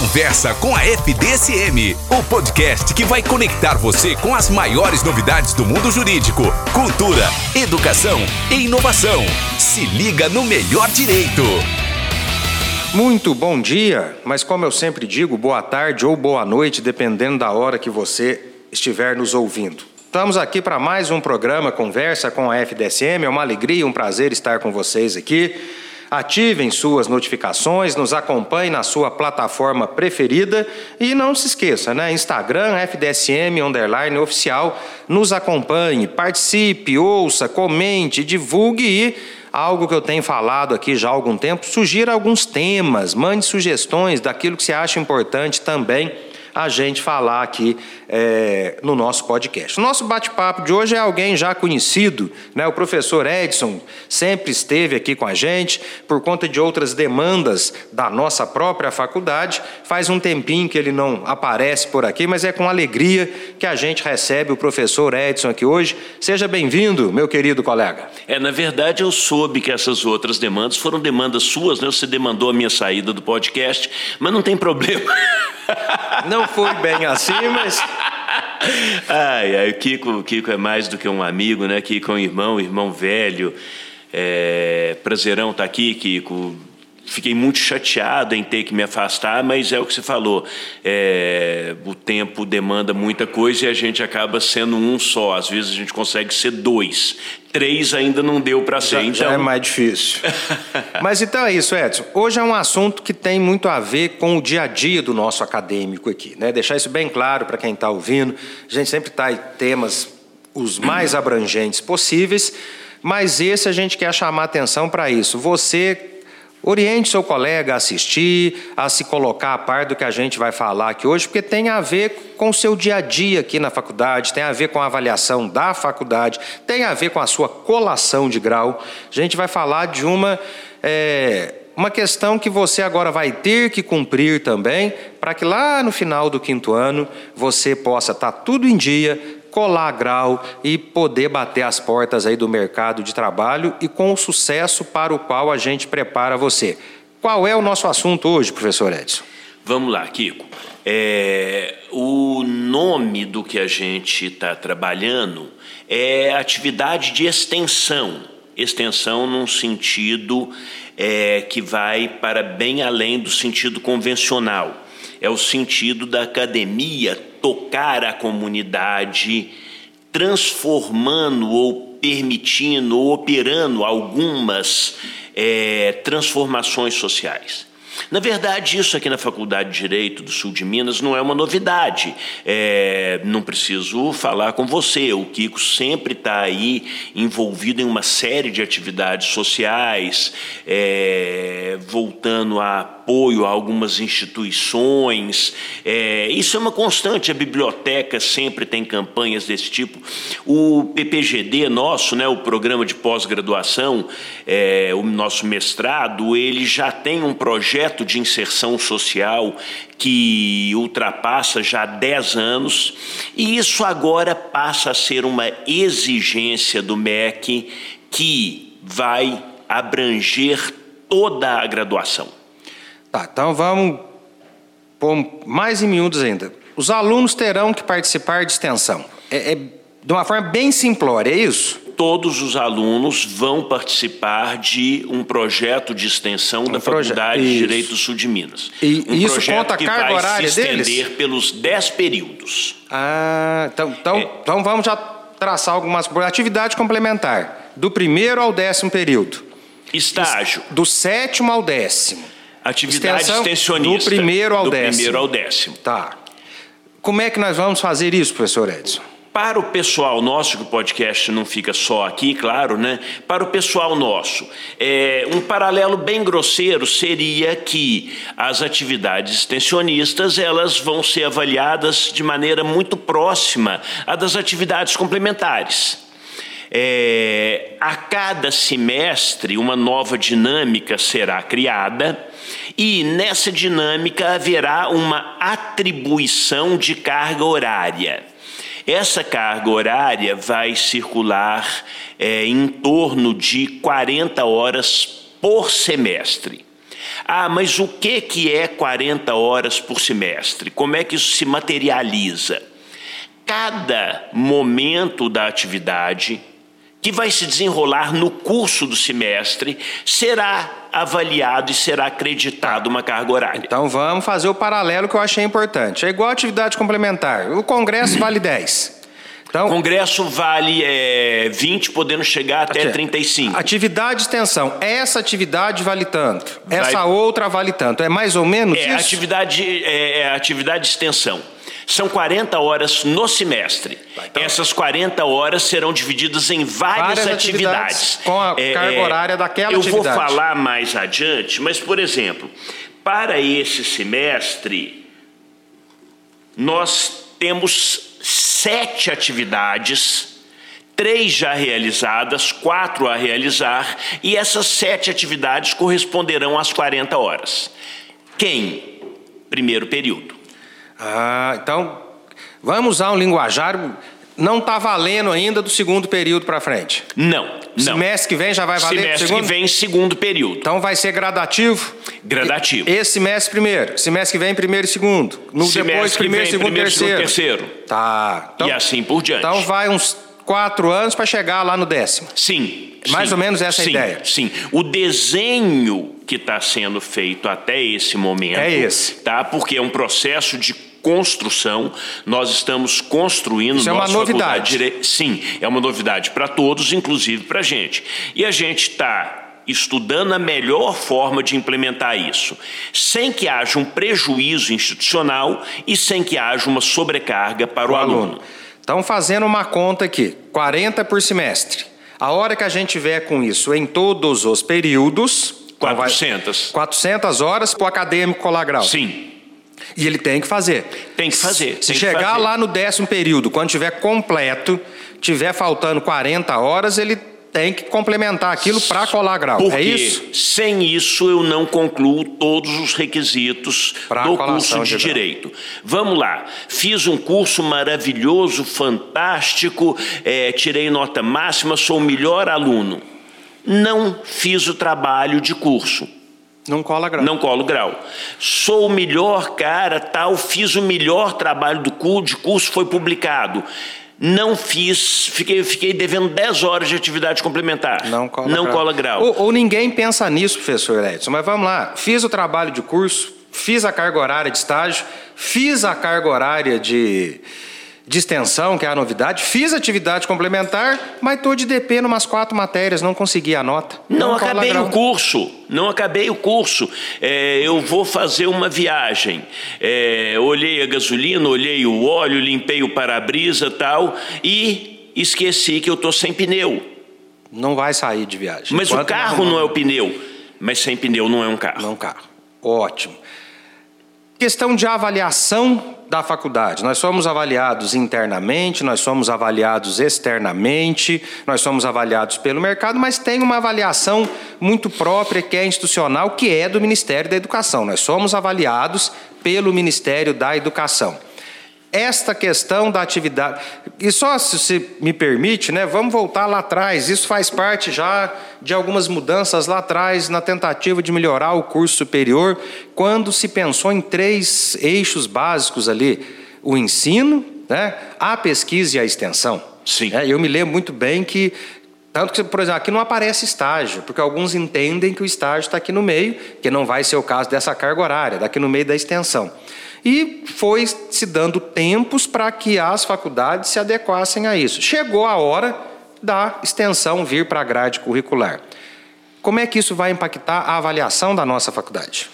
Conversa com a FDSM, o podcast que vai conectar você com as maiores novidades do mundo jurídico, cultura, educação e inovação. Se liga no melhor direito. Muito bom dia, mas como eu sempre digo, boa tarde ou boa noite, dependendo da hora que você estiver nos ouvindo. Estamos aqui para mais um programa Conversa com a FDSM. É uma alegria, um prazer estar com vocês aqui. Ativem suas notificações, nos acompanhe na sua plataforma preferida e não se esqueça, né? Instagram, FDSM underline oficial, nos acompanhe, participe, ouça, comente, divulgue e algo que eu tenho falado aqui já há algum tempo, sugira alguns temas, mande sugestões daquilo que você acha importante também a gente falar aqui é, no nosso podcast. O nosso bate-papo de hoje é alguém já conhecido, né? O professor Edson sempre esteve aqui com a gente por conta de outras demandas da nossa própria faculdade. Faz um tempinho que ele não aparece por aqui, mas é com alegria que a gente recebe o professor Edson aqui hoje. Seja bem-vindo, meu querido colega. É, na verdade, eu soube que essas outras demandas foram demandas suas, né? Você demandou a minha saída do podcast, mas não tem problema. Não foi bem assim, mas. Ai, ai, o Kiko, o Kiko é mais do que um amigo, né? Kiko é um irmão, irmão velho. É, prazerão estar tá aqui, Kiko fiquei muito chateado em ter que me afastar, mas é o que você falou. É, o tempo demanda muita coisa e a gente acaba sendo um só. Às vezes a gente consegue ser dois. Três ainda não deu para ser. Já, então... já é mais difícil. mas então é isso, Edson. Hoje é um assunto que tem muito a ver com o dia a dia do nosso acadêmico aqui. Né? Deixar isso bem claro para quem está ouvindo. A gente sempre está em temas os mais abrangentes possíveis, mas esse a gente quer chamar atenção para isso. Você Oriente seu colega a assistir, a se colocar a par do que a gente vai falar aqui hoje, porque tem a ver com o seu dia a dia aqui na faculdade, tem a ver com a avaliação da faculdade, tem a ver com a sua colação de grau. A gente vai falar de uma. É, uma questão que você agora vai ter que cumprir também, para que lá no final do quinto ano você possa estar tudo em dia, colar grau e poder bater as portas aí do mercado de trabalho e com o sucesso para o qual a gente prepara você. Qual é o nosso assunto hoje, professor Edson? Vamos lá, Kiko. É, o nome do que a gente está trabalhando é atividade de extensão. Extensão num sentido é, que vai para bem além do sentido convencional é o sentido da academia tocar a comunidade, transformando ou permitindo ou operando algumas é, transformações sociais. Na verdade, isso aqui na Faculdade de Direito do Sul de Minas não é uma novidade. É, não preciso falar com você. O Kiko sempre está aí envolvido em uma série de atividades sociais, é, voltando a apoio a algumas instituições. É, isso é uma constante. A biblioteca sempre tem campanhas desse tipo. O PPGD nosso, né, o programa de pós-graduação, é, o nosso mestrado, ele já tem um projeto de inserção social que ultrapassa já 10 anos, e isso agora passa a ser uma exigência do MEC que vai abranger toda a graduação. Tá, então vamos pôr mais em miúdos ainda. Os alunos terão que participar de extensão. É, é de uma forma bem simplória, é isso? todos os alunos vão participar de um projeto de extensão um da Faculdade isso. de Direito do Sul de Minas. E um isso conta a carga horária se estender deles? pelos 10 períodos. Ah, então, então, é. então vamos já traçar algumas atividade complementar do primeiro ao décimo período. Estágio. Do sétimo ao décimo. Atividade Extensão extensionista. Do primeiro ao do décimo. primeiro ao décimo. Tá. Como é que nós vamos fazer isso, professor Edson? Para o pessoal nosso, que o podcast não fica só aqui, claro, né? Para o pessoal nosso, é, um paralelo bem grosseiro seria que as atividades extensionistas elas vão ser avaliadas de maneira muito próxima à das atividades complementares. É, a cada semestre, uma nova dinâmica será criada. E nessa dinâmica haverá uma atribuição de carga horária. Essa carga horária vai circular é, em torno de 40 horas por semestre. Ah, mas o que, que é 40 horas por semestre? Como é que isso se materializa? Cada momento da atividade que vai se desenrolar no curso do semestre será avaliado e será acreditado uma carga horária. Então vamos fazer o paralelo que eu achei importante. É igual atividade complementar. O congresso vale 10. Então, Congresso vale é, 20, podendo chegar até ati 35. Atividade de extensão. Essa atividade vale tanto. Vai... Essa outra vale tanto. É mais ou menos é, isso? Atividade, é, é atividade de extensão. São 40 horas no semestre. Tá, então, Essas 40 horas serão divididas em várias, várias atividades, atividades. Com a é, carga horária daquela eu atividade. Eu vou falar mais adiante, mas, por exemplo, para esse semestre, nós temos sete atividades três já realizadas, quatro a realizar, e essas sete atividades corresponderão às 40 horas. Quem? Primeiro período. Ah, então vamos usar um linguajar. Não está valendo ainda do segundo período para frente. Não, não. Semestre que vem já vai valer Semestre segundo? que vem, segundo período. Então vai ser gradativo? Gradativo. Esse semestre primeiro, semestre que vem primeiro e segundo. No semestre depois primeiro, vem, segundo, primeiro, terceiro. segundo, terceiro. Tá. Então, e assim por diante. Então vai uns quatro anos para chegar lá no décimo. Sim. Mais sim, ou menos essa sim, ideia. Sim. O desenho que está sendo feito até esse momento. É esse. Tá? Porque é um processo de construção, nós estamos construindo Isso é uma novidade. Dire... Sim, é uma novidade para todos, inclusive para a gente. E a gente está estudando a melhor forma de implementar isso, sem que haja um prejuízo institucional e sem que haja uma sobrecarga para o, o aluno. aluno. Então, fazendo uma conta aqui, 40 por semestre. A hora que a gente tiver com isso em todos os períodos... 400. Então 400 horas para o acadêmico colar grau. Sim. E ele tem que fazer. Tem que fazer. Se chegar fazer. lá no décimo período, quando tiver completo, tiver faltando 40 horas, ele tem que complementar aquilo para colar grau. Porque é isso? sem isso eu não concluo todos os requisitos pra do curso de, de direito. Vamos lá. Fiz um curso maravilhoso, fantástico, é, tirei nota máxima, sou o melhor aluno. Não fiz o trabalho de curso. Não cola grau. Não colo grau. Sou o melhor cara, tal, fiz o melhor trabalho do curso, de curso, foi publicado. Não fiz, fiquei, fiquei devendo 10 horas de atividade complementar. Não cola não grau. Cola grau. Ou, ou, ninguém pensa nisso, professor Edson, mas vamos lá. Fiz o trabalho de curso, fiz a carga horária de estágio, fiz a carga horária de de extensão, que é a novidade. Fiz atividade complementar, mas estou de DP numas quatro matérias, não consegui a nota. Não, não acabei o curso, não acabei o curso. É, eu vou fazer uma viagem. É, olhei a gasolina, olhei o óleo, limpei o para-brisa tal, e esqueci que eu estou sem pneu. Não vai sair de viagem. Mas o carro não... não é o pneu. Mas sem pneu não é um carro. Não é um carro. Ótimo. Questão de avaliação da faculdade. Nós somos avaliados internamente, nós somos avaliados externamente, nós somos avaliados pelo mercado, mas tem uma avaliação muito própria que é institucional, que é do Ministério da Educação. Nós somos avaliados pelo Ministério da Educação esta questão da atividade. E só se você me permite, né, vamos voltar lá atrás. Isso faz parte já de algumas mudanças lá atrás na tentativa de melhorar o curso superior, quando se pensou em três eixos básicos ali: o ensino, né, a pesquisa e a extensão. Sim. É, eu me lembro muito bem que tanto que, por exemplo, aqui não aparece estágio, porque alguns entendem que o estágio está aqui no meio, que não vai ser o caso dessa carga horária, daqui no meio da extensão. E foi se dando tempos para que as faculdades se adequassem a isso. Chegou a hora da extensão vir para a grade curricular. Como é que isso vai impactar a avaliação da nossa faculdade?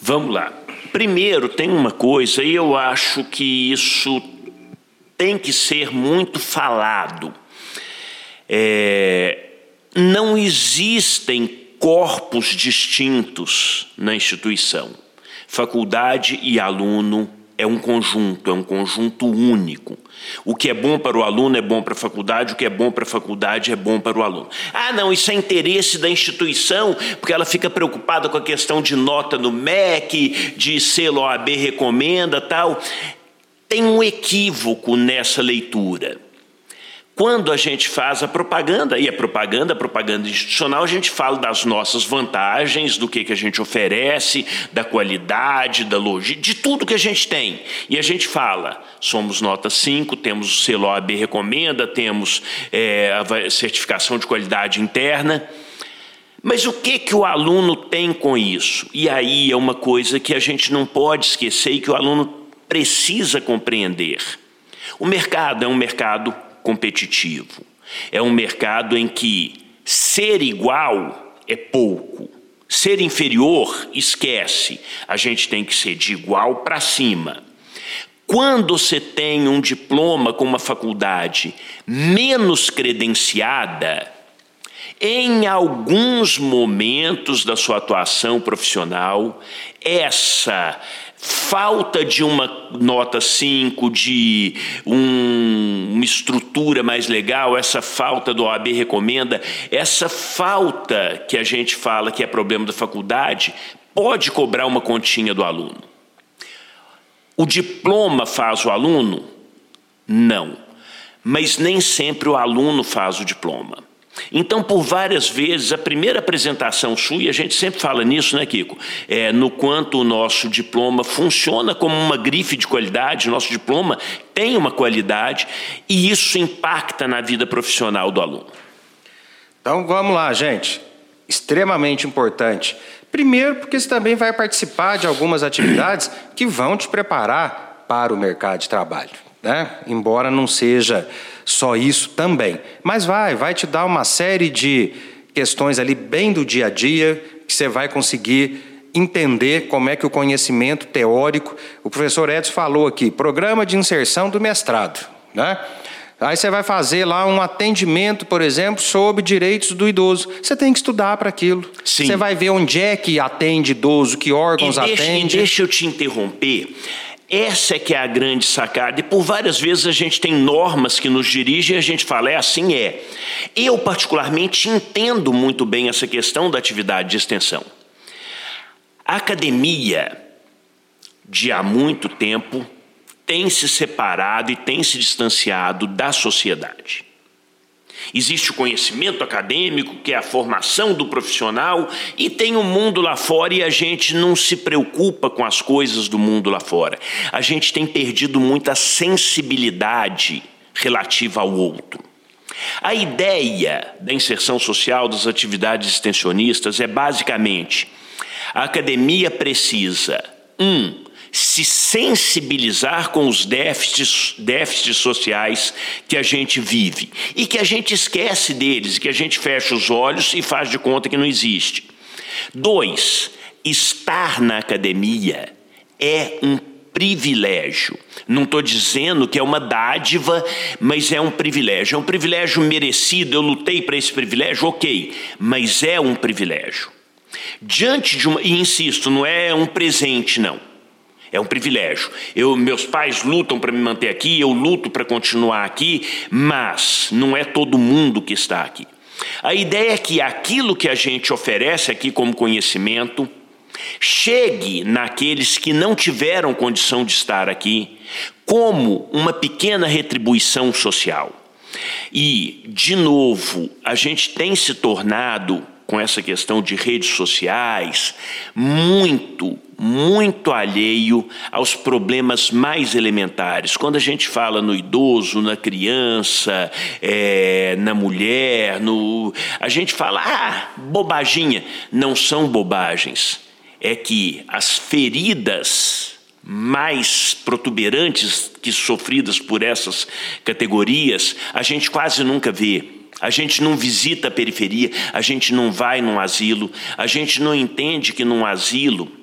Vamos lá. Primeiro, tem uma coisa, e eu acho que isso tem que ser muito falado. É, não existem corpos distintos na instituição. Faculdade e aluno é um conjunto, é um conjunto único. O que é bom para o aluno é bom para a faculdade, o que é bom para a faculdade é bom para o aluno. Ah, não, isso é interesse da instituição, porque ela fica preocupada com a questão de nota no MEC, de selo OAB recomenda, tal. Tem um equívoco nessa leitura. Quando a gente faz a propaganda, e a propaganda, a propaganda institucional, a gente fala das nossas vantagens, do que, que a gente oferece, da qualidade, da logística, de tudo que a gente tem. E a gente fala, somos nota 5, temos o selo OAB Recomenda, temos é, a certificação de qualidade interna. Mas o que, que o aluno tem com isso? E aí é uma coisa que a gente não pode esquecer e que o aluno precisa compreender. O mercado é um mercado competitivo. É um mercado em que ser igual é pouco. Ser inferior, esquece. A gente tem que ser de igual para cima. Quando você tem um diploma com uma faculdade menos credenciada, em alguns momentos da sua atuação profissional, essa falta de uma nota 5, de um, uma estrutura mais legal, essa falta do OAB recomenda, essa falta que a gente fala que é problema da faculdade, pode cobrar uma continha do aluno. O diploma faz o aluno? Não. Mas nem sempre o aluno faz o diploma. Então, por várias vezes, a primeira apresentação sua, e a gente sempre fala nisso, né, Kiko? É, no quanto o nosso diploma funciona como uma grife de qualidade, nosso diploma tem uma qualidade, e isso impacta na vida profissional do aluno. Então, vamos lá, gente. Extremamente importante. Primeiro, porque você também vai participar de algumas atividades que vão te preparar para o mercado de trabalho, né? Embora não seja só isso também. Mas vai, vai te dar uma série de questões ali bem do dia a dia que você vai conseguir entender como é que o conhecimento teórico, o professor Edson falou aqui, programa de inserção do mestrado, né? Aí você vai fazer lá um atendimento, por exemplo, sobre direitos do idoso. Você tem que estudar para aquilo. Sim. Você vai ver onde é que atende idoso, que órgãos e deixa, atende. E deixa eu te interromper. Essa é que é a grande sacada. E por várias vezes a gente tem normas que nos dirigem e a gente fala, é assim é. Eu, particularmente, entendo muito bem essa questão da atividade de extensão. A academia, de há muito tempo, tem se separado e tem se distanciado da sociedade. Existe o conhecimento acadêmico, que é a formação do profissional, e tem o mundo lá fora e a gente não se preocupa com as coisas do mundo lá fora. A gente tem perdido muita sensibilidade relativa ao outro. A ideia da inserção social das atividades extensionistas é basicamente: a academia precisa, um, se sensibilizar com os déficits, déficits sociais que a gente vive e que a gente esquece deles, que a gente fecha os olhos e faz de conta que não existe. Dois, estar na academia é um privilégio. Não estou dizendo que é uma dádiva, mas é um privilégio. É um privilégio merecido, eu lutei para esse privilégio, ok, mas é um privilégio. Diante de uma, e insisto, não é um presente, não. É um privilégio. Eu, meus pais lutam para me manter aqui, eu luto para continuar aqui, mas não é todo mundo que está aqui. A ideia é que aquilo que a gente oferece aqui como conhecimento chegue naqueles que não tiveram condição de estar aqui, como uma pequena retribuição social. E, de novo, a gente tem se tornado com essa questão de redes sociais, muito, muito alheio aos problemas mais elementares. Quando a gente fala no idoso, na criança, é, na mulher, no, a gente fala, ah, bobaginha. Não são bobagens. É que as feridas mais protuberantes que sofridas por essas categorias, a gente quase nunca vê. A gente não visita a periferia, a gente não vai num asilo, a gente não entende que num asilo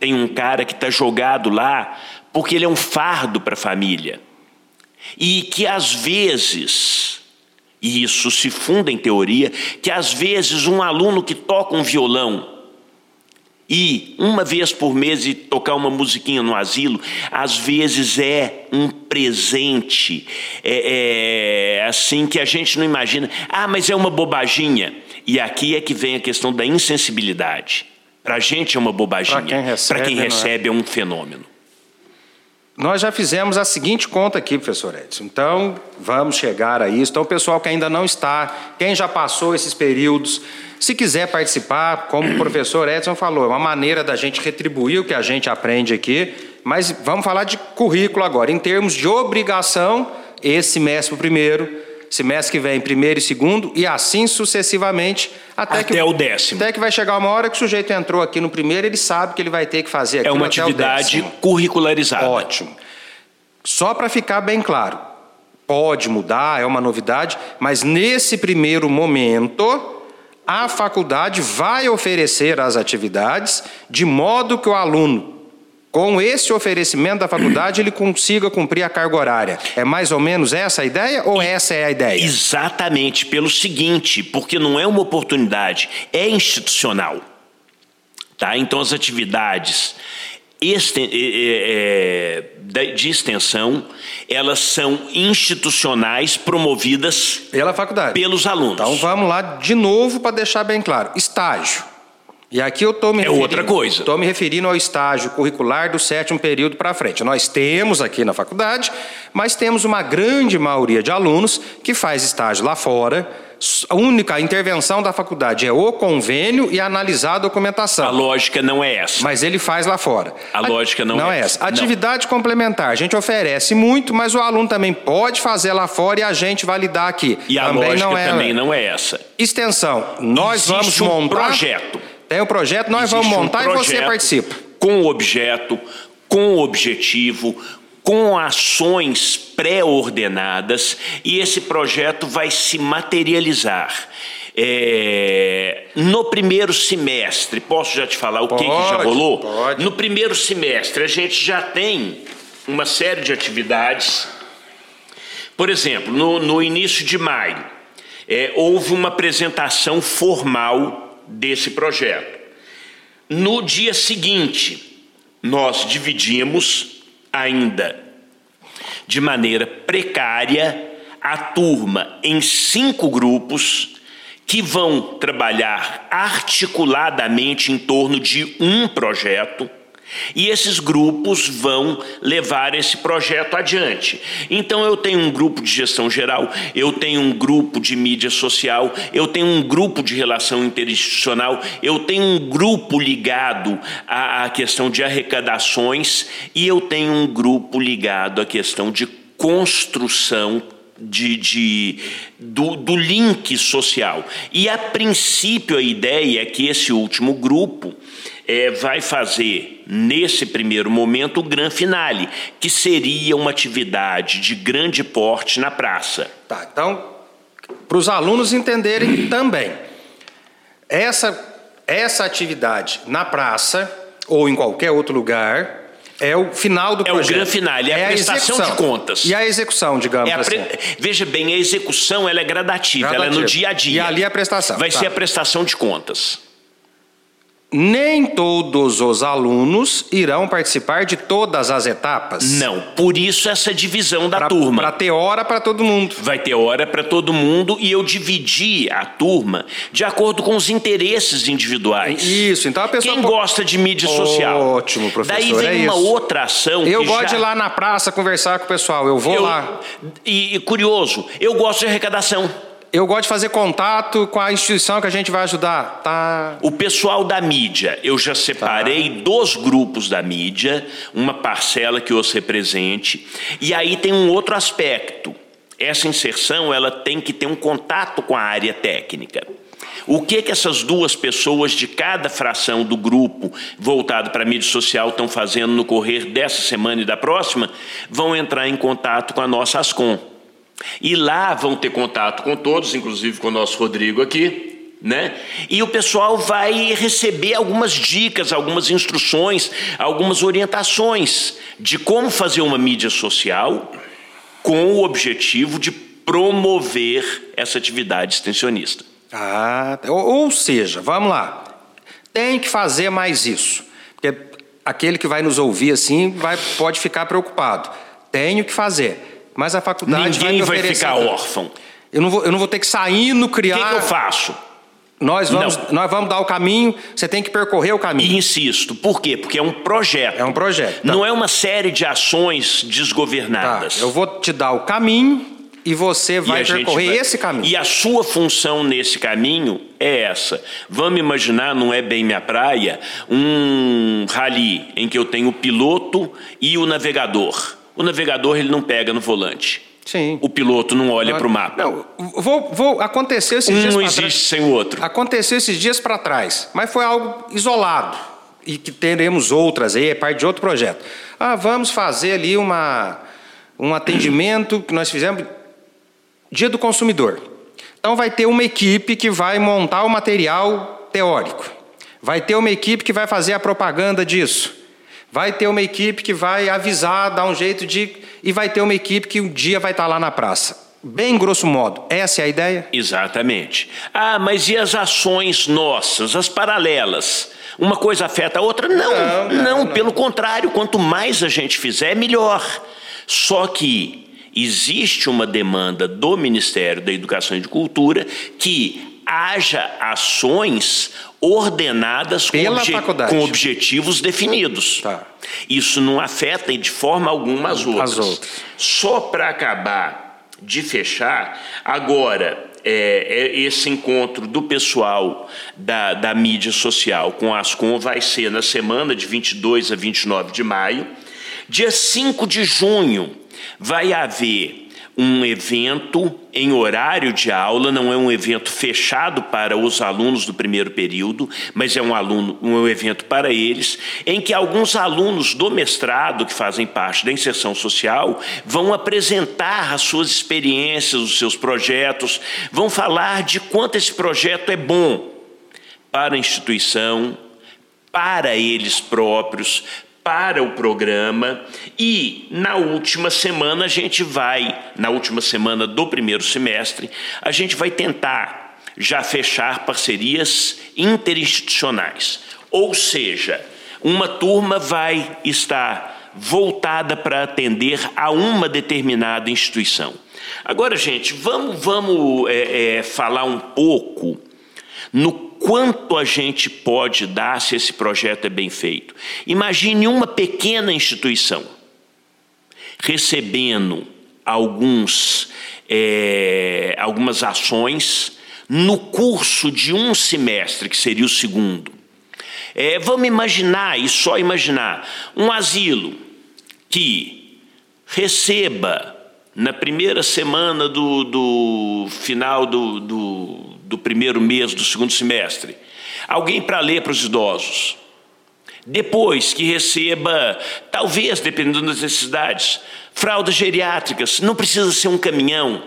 tem um cara que está jogado lá porque ele é um fardo para a família. E que às vezes, e isso se funda em teoria, que às vezes um aluno que toca um violão e uma vez por mês e tocar uma musiquinha no asilo, às vezes é um presente, é, é, assim que a gente não imagina. Ah, mas é uma bobaginha. E aqui é que vem a questão da insensibilidade. Para a gente é uma bobaginha, para quem recebe, quem recebe é? é um fenômeno. Nós já fizemos a seguinte conta aqui, professor Edson. Então, vamos chegar a isso. Então, o pessoal que ainda não está, quem já passou esses períodos, se quiser participar, como o professor Edson falou, é uma maneira da gente retribuir o que a gente aprende aqui. Mas vamos falar de currículo agora. Em termos de obrigação, esse semestre primeiro, semestre que vem primeiro e segundo, e assim sucessivamente até, até que, o décimo. Até que vai chegar uma hora que o sujeito entrou aqui no primeiro, ele sabe que ele vai ter que fazer É aquilo uma até o atividade curricularizada. Ótimo. Só para ficar bem claro, pode mudar, é uma novidade, mas nesse primeiro momento, a faculdade vai oferecer as atividades de modo que o aluno, com esse oferecimento da faculdade, ele consiga cumprir a carga horária. É mais ou menos essa a ideia ou essa é a ideia? Exatamente, pelo seguinte, porque não é uma oportunidade, é institucional. Tá? Então as atividades é, é, é, de extensão, elas são institucionais promovidas Pela faculdade. pelos alunos. Então vamos lá de novo para deixar bem claro. Estágio. E aqui eu estou me É referindo, outra coisa. Estou me referindo ao estágio curricular do sétimo período para frente. Nós temos aqui na faculdade, mas temos uma grande maioria de alunos que faz estágio lá fora. A única intervenção da faculdade é o convênio e analisar a documentação. A lógica não é essa. Mas ele faz lá fora. A lógica não não é é essa. Atividade complementar. A gente oferece muito, mas o aluno também pode fazer lá fora e a gente validar aqui. E a também lógica não é, também não é essa. Extensão. Nós Existe vamos um montar. projeto. Tem o projeto, nós Existe vamos um montar e você participa. Com objeto, com objetivo, com ações pré-ordenadas e esse projeto vai se materializar. É, no primeiro semestre, posso já te falar o que, que já Pode, rolou? pode. No primeiro semestre, a gente já tem uma série de atividades. Por exemplo, no, no início de maio, é, houve uma apresentação formal desse projeto. No dia seguinte, nós dividimos ainda de maneira precária a turma em cinco grupos que vão trabalhar articuladamente em torno de um projeto. E esses grupos vão levar esse projeto adiante. Então eu tenho um grupo de gestão geral, eu tenho um grupo de mídia social, eu tenho um grupo de relação interinstitucional, eu tenho um grupo ligado à, questão de arrecadações e eu tenho um grupo ligado à questão de construção de, de- do, do link social. E a princípio a ideia é que esse último grupo eh, vai fazer, nesse primeiro momento, o gran finale, que seria uma atividade de grande porte na praça. Tá, então, para os alunos entenderem também, essa, essa atividade na praça ou em qualquer outro lugar é o final do É o projeto. gran finale, é a prestação de execução. contas. E a execução, digamos É a assim. pre- Veja bem, a execução ela é gradativa, ela é no Gradativa. dia a dia. E ali é a prestação, Vai tá. ser a prestação de contas. Nem todos os alunos irão participar de todas as etapas. Não, por isso essa divisão da Pra- turma. Pra ter hora para todo mundo. Vai ter hora para todo mundo e eu dividi a turma de acordo com os interesses individuais. Isso, então a pessoa Quem gosta de mídia social? Ótimo, professor, Daí vem é uma isso. outra ação. Eu gosto já... de ir lá na praça conversar com o pessoal. Eu vou Eu- lá. E, e curioso, eu gosto de arrecadação. Eu gosto de fazer contato com a instituição que a gente vai ajudar. Tá. O pessoal da mídia, eu já separei dos grupos da mídia, uma parcela que os represente, e aí tem um outro aspecto. Essa inserção, ela tem que ter um contato com a área técnica. O que que essas duas pessoas de cada fração do grupo voltado para a mídia social estão fazendo no correr dessa semana e da próxima? Vão entrar em contato com a nossa Ascom. E lá vão ter contato com todos, inclusive com o nosso Rodrigo aqui, né? E o pessoal vai receber algumas dicas, algumas instruções, algumas orientações de como fazer uma mídia social com o objetivo de promover essa atividade extensionista. Ah, ou, ou seja, vamos lá. Tem que fazer mais isso. Porque aquele que vai nos ouvir assim vai, pode ficar preocupado. Tenho que fazer. Mas a faculdade vai Ninguém vai oferecer- ficar órfão. Eu não vou, eu não vou ter que sair no O criar. que, que eu faço? Nós vamos, nós vamos dar o caminho, você tem que percorrer o caminho. E insisto, por quê? Porque é um projeto. É um projeto. Tá. Não é uma série de ações desgovernadas. Tá. Eu vou te dar o caminho e você vai E percorrer vai- esse caminho. E a sua função nesse caminho é essa. Vamos imaginar, não é bem minha praia, um rally em que eu tenho o piloto e o navegador. O navegador ele não pega no volante. Sim. O piloto não olha para o mapa. Não, vou, vou, aconteceu esses um dias não existe trás. sem o outro. Aconteceu esses dias para trás, mas foi algo isolado e que teremos outras aí, é parte de outro projeto. Ah, vamos fazer ali uma, um atendimento que nós fizemos Dia do Consumidor. Então vai ter uma equipe que vai montar o material teórico. Vai ter uma equipe que vai fazer a propaganda disso. Vai ter uma equipe que vai avisar, dar um jeito de. E vai ter uma equipe que um dia vai estar lá na praça. Bem grosso modo, essa é a ideia? Exatamente. Ah, mas e as ações nossas, as paralelas? Uma coisa afeta a outra? Não, Não, não, não, não. pelo contrário, quanto mais a gente fizer, melhor. Só que existe uma demanda do Ministério da Educação e de Cultura que haja ações ordenadas com, Pela faculdade. com objetivos definidos. Tá. Isso não afeta de forma alguma as outras. outras. Só para acabar de fechar, agora, é, é, esse encontro do pessoal da, da mídia social com a Ascom vai ser na semana de 22 a 29 de maio. Dia 5 de junho vai haver um evento em horário de aula, não é um evento fechado para os alunos do primeiro período, mas é um aluno, um evento para eles, em que alguns alunos do mestrado que fazem parte da inserção social vão apresentar as suas experiências, os seus projetos, vão falar de quanto esse projeto é bom para a instituição, para eles próprios, para o programa e na última semana a gente vai, na última semana do primeiro semestre, a gente vai tentar já fechar parcerias interinstitucionais. Ou seja, uma turma vai estar voltada para atender a uma determinada instituição. Agora, gente, vamos, vamos é, é, falar um pouco no quanto a gente pode dar se esse projeto é bem feito. Imagine uma pequena instituição recebendo alguns, é, algumas ações no curso de um semestre, que seria o segundo. É, vamos imaginar, e só imaginar, um asilo que receba na primeira semana do, do final do, do, do primeiro mês do segundo semestre, alguém para ler para os idosos. Depois que receba, talvez, dependendo das necessidades, fraldas geriátricas, não precisa ser um caminhão.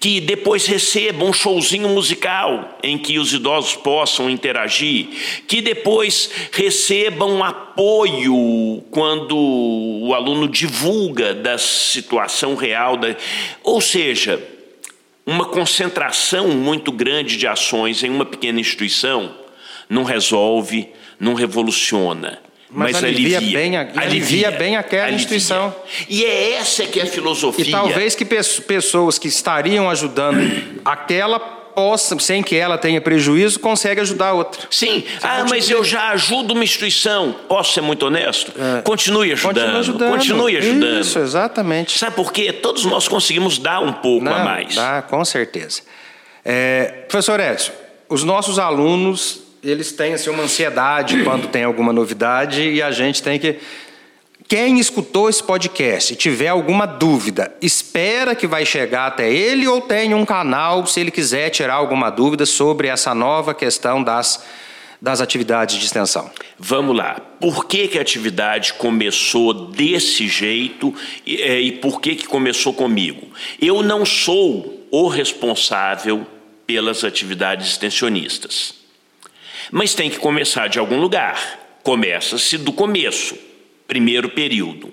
Que depois receba um showzinho musical em que os idosos possam interagir. Que depois receba um apoio quando o aluno divulga da situação real. Da... Ou seja, uma concentração muito grande de ações em uma pequena instituição não resolve, não revoluciona. Mas Mas, alivia alivia, bem a- alivia bem aquela instituição. E é essa que é a filosofia. E talvez que pes- pessoas que estariam ajudando aquela possam, sem que ela tenha prejuízo, consegue ajudar a outra. Sim, ah, mas eu já ajudo uma instituição. Posso ser muito honesto? Continue ajudando. É. Continua ajudando. Continue ajudando. Isso, exatamente. Sabe por quê? Todos nós conseguimos dar um pouco a Não, mais. Dá, com certeza. É, professor Edson, os nossos alunos, eles têm assim, uma ansiedade quando tem alguma novidade e a gente tem que... Quem escutou esse podcast e tiver alguma dúvida, espera que vai chegar até ele ou tem um canal se ele quiser tirar alguma dúvida sobre essa nova questão das, das atividades de extensão. Vamos lá. Por que, que a atividade começou desse jeito e, é, e por que, que começou comigo? Eu não sou o responsável pelas atividades extensionistas. Mas tem que começar de algum lugar. Começa-se do começo, primeiro período.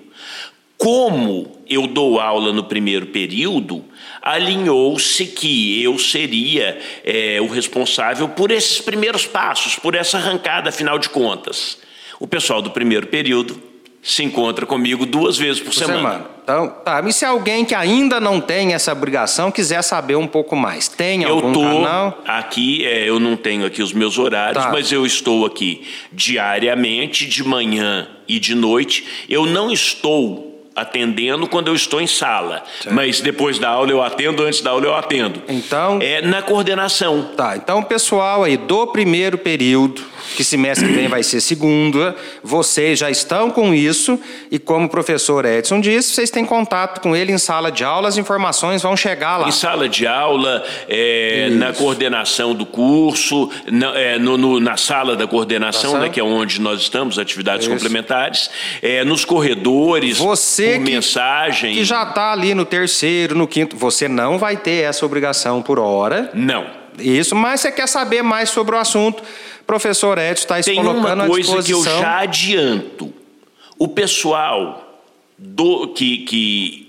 Como eu dou aula no primeiro período, alinhou-se que eu seria é, o responsável por esses primeiros passos, por essa arrancada, afinal de contas. O pessoal do primeiro período se encontra comigo duas vezes por, por semana. semana. Então, tá. E se alguém que ainda não tem essa obrigação quiser saber um pouco mais, tem eu algum canal? Aqui, é, eu não tenho aqui os meus horários, tá. mas eu estou aqui diariamente, de manhã e de noite. Eu não estou atendendo quando eu estou em sala. Certo. Mas depois da aula eu atendo, antes da aula eu atendo. Então. É na coordenação. Tá. Então, pessoal aí do primeiro período, que semestre que vem vai ser segunda, vocês já estão com isso e como o professor Edson disse, vocês têm contato com ele em sala de aula, as informações vão chegar lá. Em sala de aula, é, na coordenação do curso, na, é, no, no, na sala da coordenação, tá né, que é onde nós estamos, atividades isso. complementares, é, nos corredores. Você que, mensagem. que já está ali no terceiro, no quinto, você não vai ter essa obrigação por hora. Não. Isso, mas você quer saber mais sobre o assunto, professor Edson está se colocando à disposição. Tem uma coisa que eu já adianto. O pessoal do que, que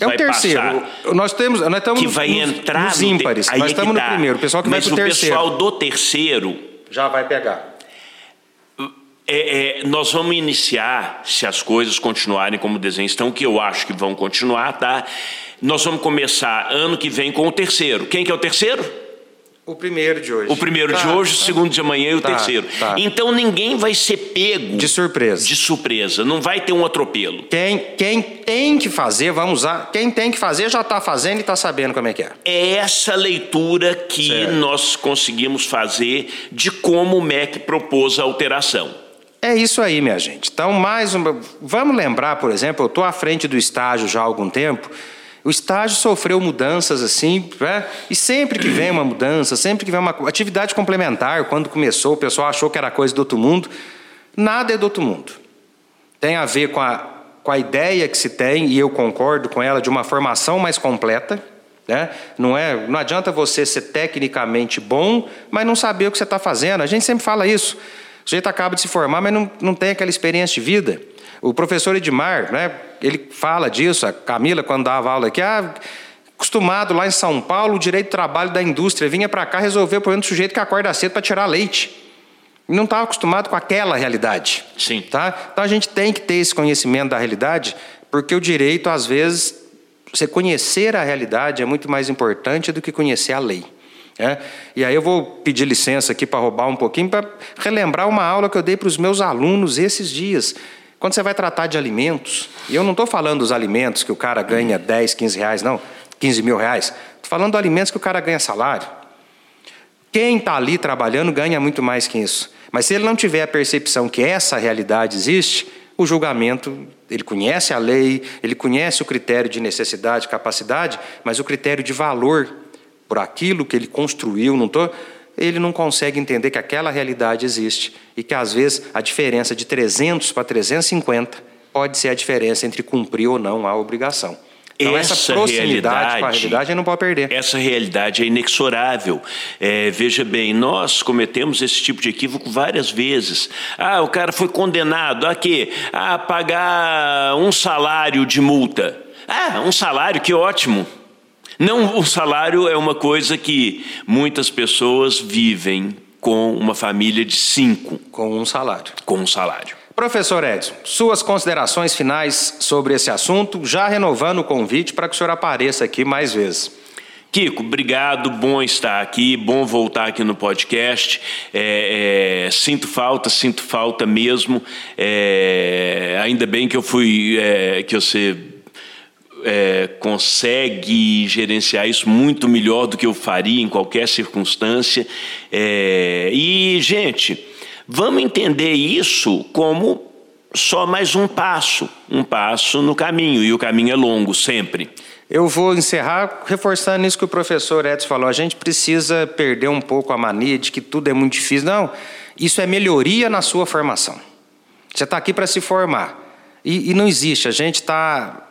é o terceiro. Passar, nós temos, nós estamos que vai nos, entrar nos ímpares. Nós é estamos tá. no primeiro. O pessoal que Mas vai para o terceiro. o pessoal do terceiro já vai pegar. É, é, nós vamos iniciar, se as coisas continuarem como desenho estão, que eu acho que vão continuar, tá? Nós vamos começar ano que vem com o terceiro. Quem que é o terceiro? O primeiro de hoje. O primeiro tá, de hoje, o segundo de amanhã e o tá, terceiro. Tá. Então ninguém vai ser pego de surpresa. De surpresa, não vai ter um atropelo. Quem, quem tem que fazer, vamos usar. Quem tem que fazer já está fazendo e está sabendo como é que é. É essa leitura que certo. nós conseguimos fazer de como o MEC propôs a alteração. É isso aí, minha gente. Então, mais uma. Vamos lembrar, por exemplo, eu estou à frente do estágio já há algum tempo. O estágio sofreu mudanças assim, né? e sempre que vem uma mudança, sempre que vem uma atividade complementar, quando começou, o pessoal achou que era coisa do outro mundo. Nada é do outro mundo. Tem a ver com a, com a ideia que se tem, e eu concordo com ela, de uma formação mais completa. Né? Não, é, não adianta você ser tecnicamente bom, mas não saber o que você está fazendo. A gente sempre fala isso. O sujeito acaba de se formar, mas não, não tem aquela experiência de vida. O professor Edmar, né, ele fala disso, a Camila, quando dava aula aqui, ah, acostumado lá em São Paulo, o direito do trabalho da indústria, vinha para cá resolver o problema do sujeito que acorda cedo para tirar leite. Não estava acostumado com aquela realidade. Sim. Tá? Então a gente tem que ter esse conhecimento da realidade, porque o direito, às vezes, você conhecer a realidade é muito mais importante do que conhecer a lei. É? E aí eu vou pedir licença aqui para roubar um pouquinho, para relembrar uma aula que eu dei para os meus alunos esses dias. Quando você vai tratar de alimentos, e eu não estou falando dos alimentos que o cara ganha 10, 15 reais, não, 15 mil reais. Estou falando de alimentos que o cara ganha salário. Quem está ali trabalhando ganha muito mais que isso. Mas se ele não tiver a percepção que essa realidade existe, o julgamento, ele conhece a lei, ele conhece o critério de necessidade, capacidade, mas o critério de valor por aquilo que ele construiu, não tô, ele não consegue entender que aquela realidade existe e que às vezes a diferença de 300 para 350 pode ser a diferença entre cumprir ou não a obrigação. Então, essa, essa proximidade com a realidade não pode perder. Essa realidade é inexorável. É, veja bem, nós cometemos esse tipo de equívoco várias vezes. Ah, o cara foi condenado a quê? A pagar um salário de multa. Ah, um salário, que ótimo. Não, o salário é uma coisa que muitas pessoas vivem com uma família de cinco. Com um salário. Com um salário. Professor Edson, suas considerações finais sobre esse assunto, já renovando o convite para que o senhor apareça aqui mais vezes. Kiko, obrigado, bom estar aqui, bom voltar aqui no podcast. É, é, sinto falta, sinto falta mesmo. É, ainda bem que eu fui, é, que você é, consegue gerenciar isso muito melhor do que eu faria em qualquer circunstância. É, e, gente, vamos entender isso como só mais um passo, um passo no caminho, e o caminho é longo, sempre. Eu vou encerrar reforçando isso que o professor Edson falou. A gente precisa perder um pouco a mania de que tudo é muito difícil. Não, isso é melhoria na sua formação. Você está aqui para se formar. E, e, não existe. A gente está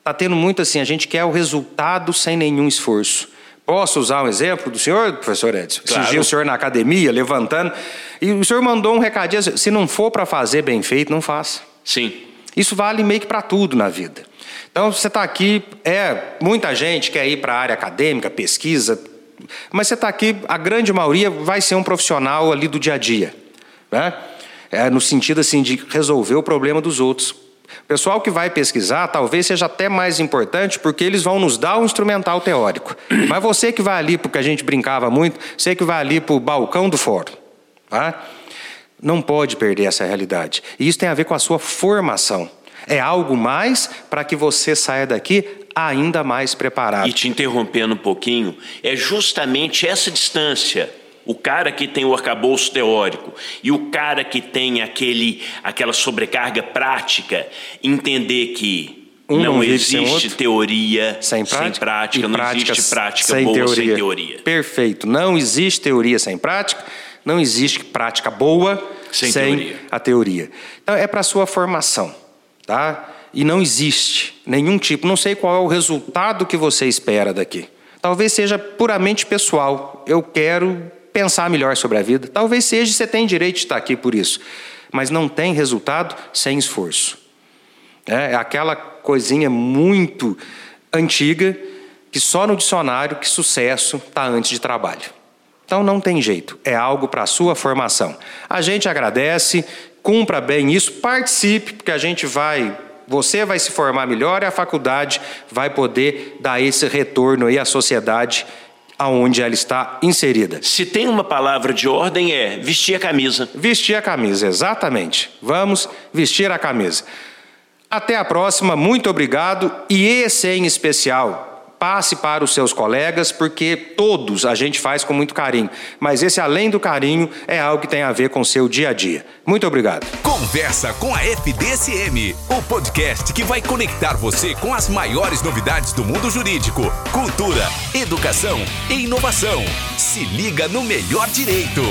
está tendo muito assim, a gente quer o resultado sem nenhum esforço. Posso usar um exemplo do senhor, professor Edson? Claro. Dia o senhor na academia, levantando, e o senhor mandou um recadinho, se não for para fazer bem feito, não faça. Sim. Isso vale meio que para tudo na vida. Então, você está aqui, é, muita gente quer ir para a área acadêmica, pesquisa, mas você está aqui, a grande maioria vai ser um profissional ali do dia a dia, né? É, no sentido assim de resolver o problema dos outros O pessoal que vai pesquisar talvez seja até mais importante porque eles vão nos dar o um instrumental teórico. Mas você que vai ali, porque a gente brincava muito, você que vai ali para o balcão do fórum, tá? não pode perder essa realidade. E isso tem a ver com a sua formação. É algo mais para que você saia daqui ainda mais preparado. E te interrompendo um pouquinho, é justamente essa distância o cara que tem o arcabouço teórico e o cara que tem aquele, aquela sobrecarga prática, entender que um não, não existe teoria sem prática, sem prática não existe prática sem boa teoria. sem teoria. Perfeito. Não existe teoria sem prática, não existe prática boa sem, sem teoria. a teoria. Então é para a sua formação, tá? E não existe nenhum tipo, não sei qual é o resultado que você espera daqui. Talvez seja puramente pessoal. Eu quero pensar melhor sobre a vida. Talvez seja, você tem direito de estar aqui por isso. Mas não tem resultado sem esforço. É, é aquela coisinha muito antiga que só no dicionário que sucesso está antes de trabalho. Então não tem jeito, é algo para a sua formação. A gente agradece, cumpra bem isso, participe, porque a gente vai você vai se formar melhor e a faculdade vai poder dar esse retorno aí à sociedade aonde ela está inserida. Se tem uma palavra de ordem é vestir a camisa. Vestir a camisa, exatamente. Vamos vestir a camisa. Até a próxima, muito obrigado e esse em especial passe para os seus colegas, porque todos a gente faz com muito carinho. Mas esse, além do carinho, é algo que tem a ver com o seu dia a dia. Muito obrigado. Conversa com a FDSM, o podcast que vai conectar você com as maiores novidades do mundo jurídico, cultura, educação e inovação. Se liga no melhor direito.